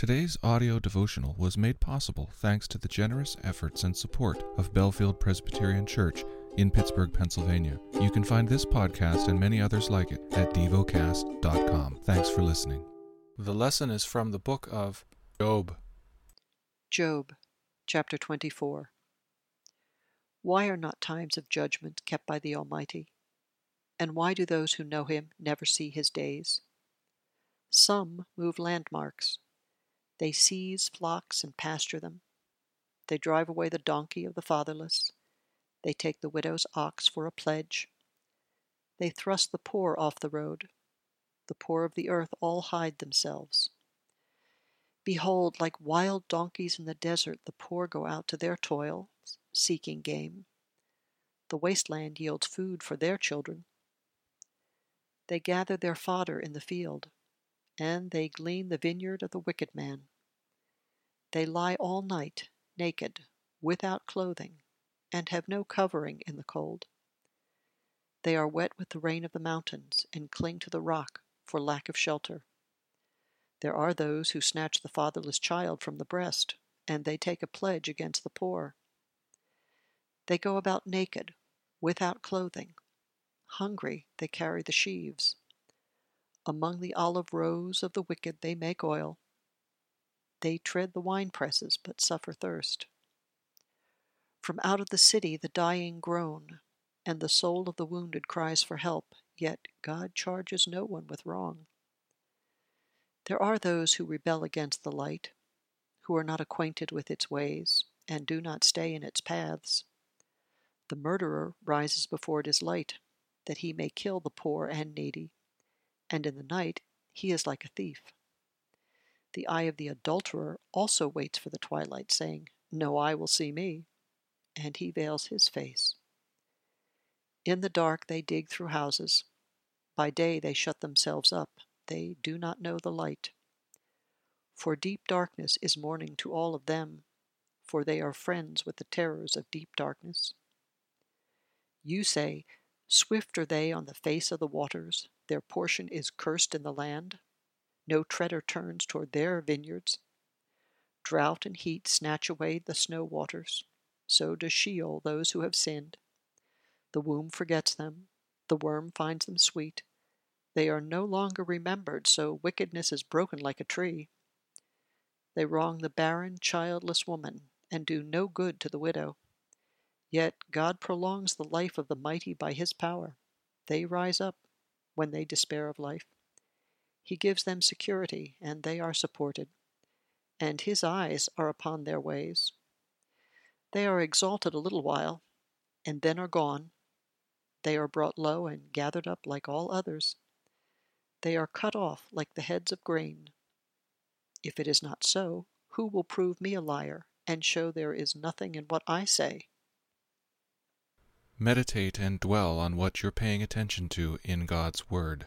Today's audio devotional was made possible thanks to the generous efforts and support of Bellefield Presbyterian Church in Pittsburgh, Pennsylvania. You can find this podcast and many others like it at devocast.com. Thanks for listening. The lesson is from the book of Job. Job, chapter 24. Why are not times of judgment kept by the Almighty? And why do those who know him never see his days? Some move landmarks they seize flocks and pasture them. They drive away the donkey of the fatherless. They take the widow's ox for a pledge. They thrust the poor off the road. The poor of the earth all hide themselves. Behold, like wild donkeys in the desert, the poor go out to their toil, seeking game. The wasteland yields food for their children. They gather their fodder in the field and they glean the vineyard of the wicked man. They lie all night, naked, without clothing, and have no covering in the cold. They are wet with the rain of the mountains, and cling to the rock for lack of shelter. There are those who snatch the fatherless child from the breast, and they take a pledge against the poor. They go about naked, without clothing. Hungry, they carry the sheaves. Among the olive rows of the wicked they make oil. They tread the wine presses, but suffer thirst. From out of the city the dying groan, and the soul of the wounded cries for help, yet God charges no one with wrong. There are those who rebel against the light, who are not acquainted with its ways, and do not stay in its paths. The murderer rises before it is light, that he may kill the poor and needy and in the night he is like a thief. The eye of the adulterer also waits for the twilight, saying, No eye will see me, and he veils his face. In the dark they dig through houses. By day they shut themselves up. They do not know the light. For deep darkness is morning to all of them, for they are friends with the terrors of deep darkness. You say, Swift are they on the face of the waters, their portion is cursed in the land. No treader turns toward their vineyards. Drought and heat snatch away the snow waters. So does Sheol those who have sinned. The womb forgets them. The worm finds them sweet. They are no longer remembered, so wickedness is broken like a tree. They wrong the barren, childless woman, and do no good to the widow. Yet God prolongs the life of the mighty by his power. They rise up when they despair of life. He gives them security, and they are supported, and his eyes are upon their ways. They are exalted a little while, and then are gone. They are brought low and gathered up like all others. They are cut off like the heads of grain. If it is not so, who will prove me a liar and show there is nothing in what I say? Meditate and dwell on what you're paying attention to in God's Word.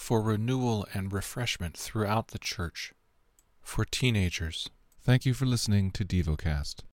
for renewal and refreshment throughout the church. For teenagers, thank you for listening to DevoCast.